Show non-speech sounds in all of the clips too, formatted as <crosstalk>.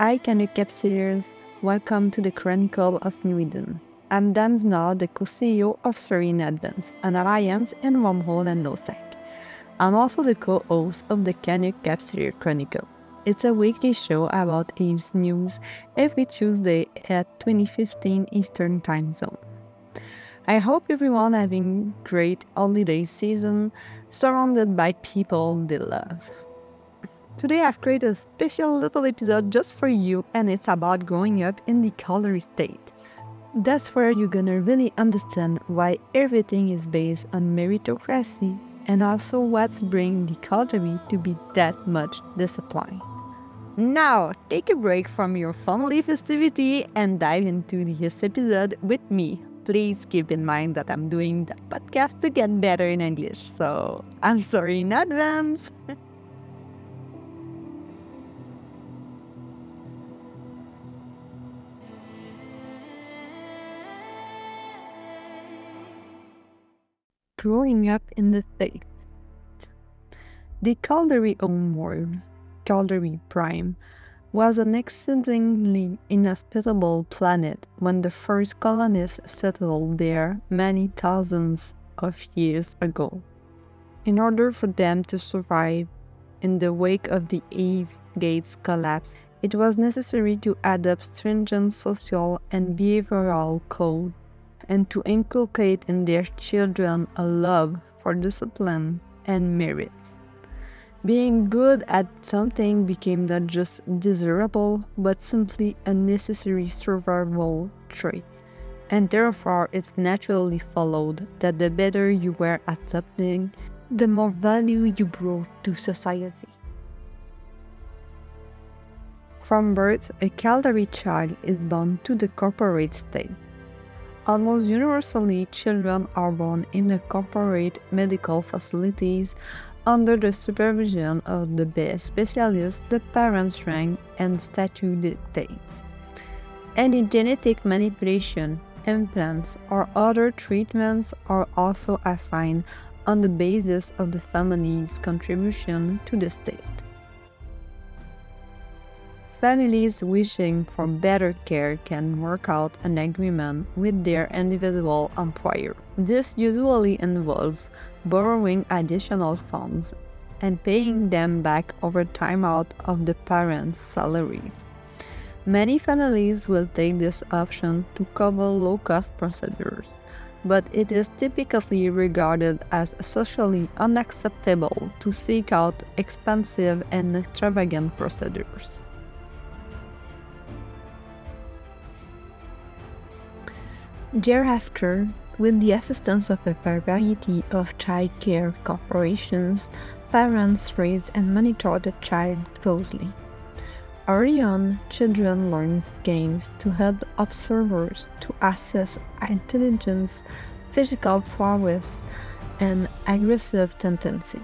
Hi, Canuck Capsuleers. Welcome to the Chronicle of New Eden. I'm Dame du Nord, the co-CEO of Serene Advance, an alliance in Wormhole and NullSec. I'm also the co-host of the Canuck Capsuleer Chronicle. It's a weekly show about Eve's news every Tuesday at 2015 Eastern Time Zone. I hope everyone having great holiday season surrounded by people they love. Today I've created a special little episode just for you and it's about growing up in the Caldari state. That's where you're gonna really understand why everything is based on meritocracy and also what's bringing the Caldari to be that much disciplined. Now, take a break from your family festivity and dive into this episode with me. Please keep in mind that I'm doing the podcast to get better in English, so I'm sorry in advance. <laughs> growing up in the States. The Caldari homeworld, Caldari Prime, was an exceedingly inhospitable planet when the first colonists settled there many thousands of years ago. In order for them to survive in the wake of the Eve Gates collapse, it was necessary to adopt stringent social and behavioral code and to inculcate in their children a love for discipline and merits. Being good at something became not just desirable, but simply a necessary survival trait. And therefore, it naturally followed that the better you were at something, the more value you brought to society. From birth, a Caldari child is born to the corporate state. Almost universally, children are born in the corporate medical facilities under the supervision of the best specialists the parents' rank and statute dictates. Any genetic manipulation, implants, or other treatments are also assigned on the basis of the family's contribution to the state. Families wishing for better care can work out an agreement with their individual employer. This usually involves borrowing additional funds and paying them back over time out of the parents' salaries. Many families will take this option to cover low cost procedures, but it is typically regarded as socially unacceptable to seek out expensive and extravagant procedures. Thereafter, with the assistance of a variety of child care corporations, parents raise and monitor the child closely. Early on, children learn games to help observers to assess intelligence, physical prowess, and aggressive tendency.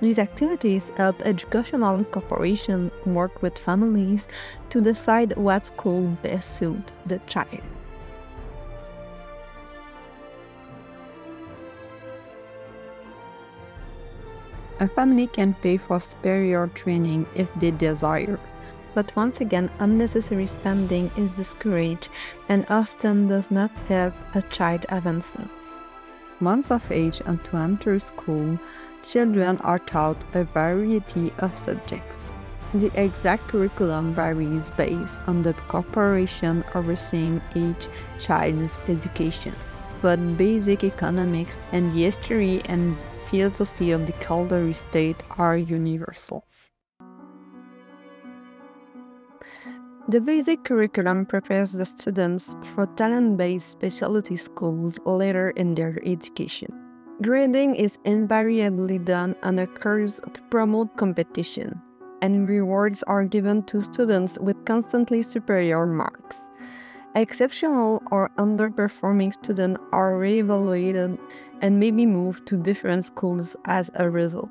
These activities help educational corporations work with families to decide what school best suit the child. A family can pay for superior training if they desire, but once again, unnecessary spending is discouraged and often does not help a child advancement. Months of age and to enter school, children are taught a variety of subjects. The exact curriculum varies based on the corporation overseeing each child's education, but basic economics and history and philosophy of the Caldari state are universal. The basic curriculum prepares the students for talent based specialty schools later in their education. Grading is invariably done on a curve to promote competition, and rewards are given to students with constantly superior marks. Exceptional or underperforming students are re-evaluated and may be moved to different schools as a result.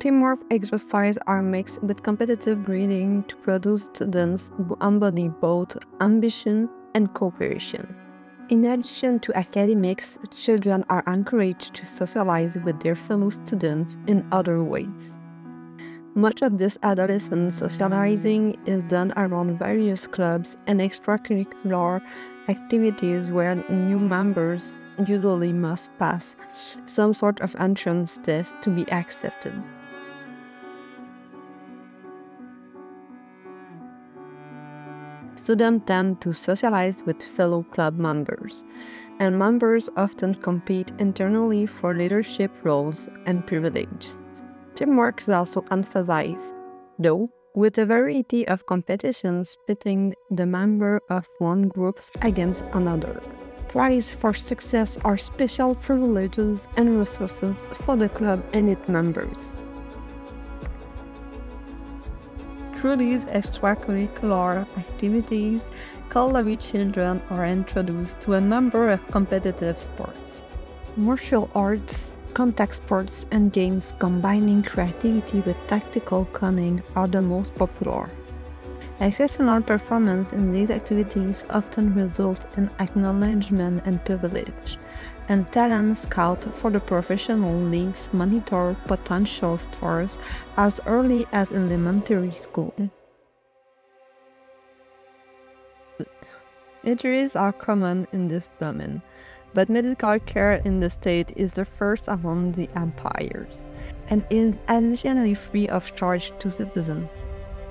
Teamwork exercises are mixed with competitive grading to produce students who embody both ambition and cooperation. In addition to academics, children are encouraged to socialize with their fellow students in other ways. Much of this adolescent socializing is done around various clubs and extracurricular activities where new members usually must pass some sort of entrance test to be accepted. Students tend to socialize with fellow club members, and members often compete internally for leadership roles and privileges. Teamwork is also emphasized, though with a variety of competitions pitting the member of one group against another. Prize for success are special privileges and resources for the club and its members. Through these extracurricular activities, Caldari children are introduced to a number of competitive sports. Martial arts, contact sports, and games combining creativity with tactical cunning are the most popular. Exceptional performance in these activities often results in acknowledgement and privilege and talent scout for the professional leagues monitor potential stars as early as elementary school. Injuries are common in this domain, but medical care in the state is the first among the empires and is additionally free of charge to citizens.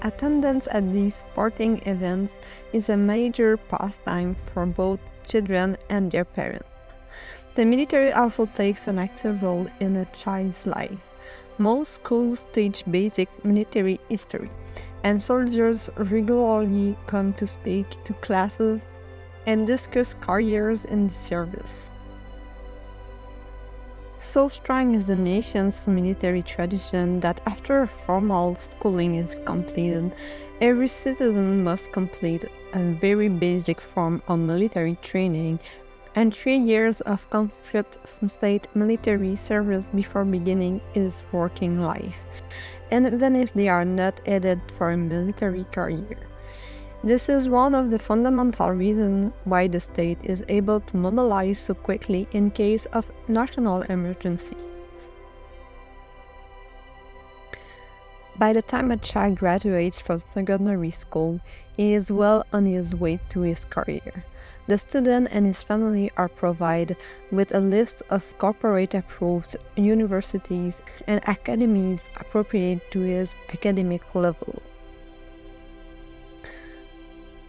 Attendance at these sporting events is a major pastime for both children and their parents. The military also takes an active role in a child's life. Most schools teach basic military history, and soldiers regularly come to speak to classes and discuss careers in the service. So strong is the nation's military tradition that after formal schooling is completed, every citizen must complete a very basic form of military training and three years of conscript state military service before beginning his working life, and even if they are not headed for a military career. This is one of the fundamental reasons why the state is able to mobilize so quickly in case of national emergency. By the time a child graduates from secondary school, he is well on his way to his career. The student and his family are provided with a list of corporate approved universities and academies appropriate to his academic level.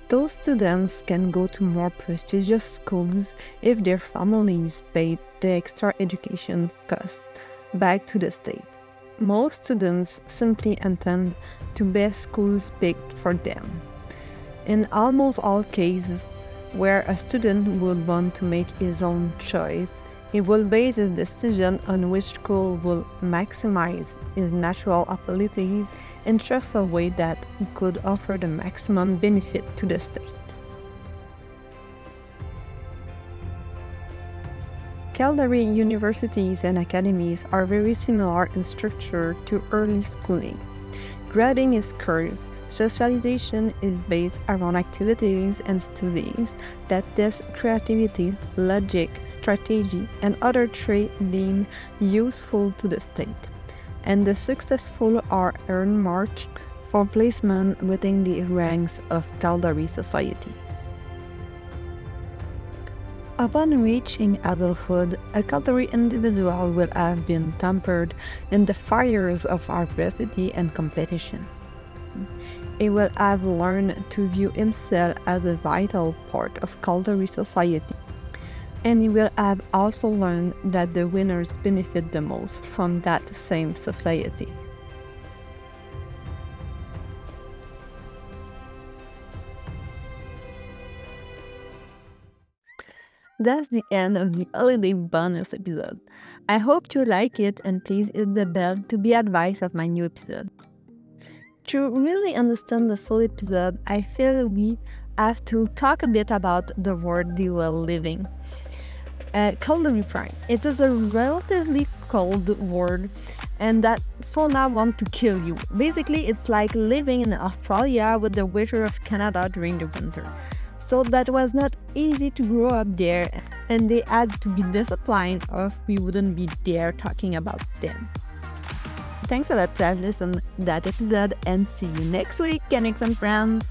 Those students can go to more prestigious schools if their families paid the extra education costs back to the state. Most students simply attend to best schools picked for them. In almost all cases, where a student would want to make his own choice, he will base his decision on which school will maximize his natural abilities in just a way that he could offer the maximum benefit to the state. Caldari universities and academies are very similar in structure to early schooling. Grading is curves, Socialization is based around activities and studies that test creativity, logic, strategy, and other traits deemed useful to the state. And the successful are earned marks for placement within the ranks of Caldari society. Upon reaching adulthood, a Caldari individual will have been tempered in the fires of adversity and competition he will have learned to view himself as a vital part of Caldari society. And he will have also learned that the winners benefit the most from that same society. That's the end of the holiday bonus episode. I hope you like it and please hit the bell to be advised of my new episode. To really understand the full episode, I feel we have to talk a bit about the world you are living. Uh, Caldari Prime. It is a relatively cold world and that fauna want to kill you. Basically, it's like living in Australia with the winter of Canada during the winter. So that was not easy to grow up there, and they had to be disciplined or we wouldn't be there talking about them. Thanks a lot to have listened that episode and see you next week, Canucks and friends.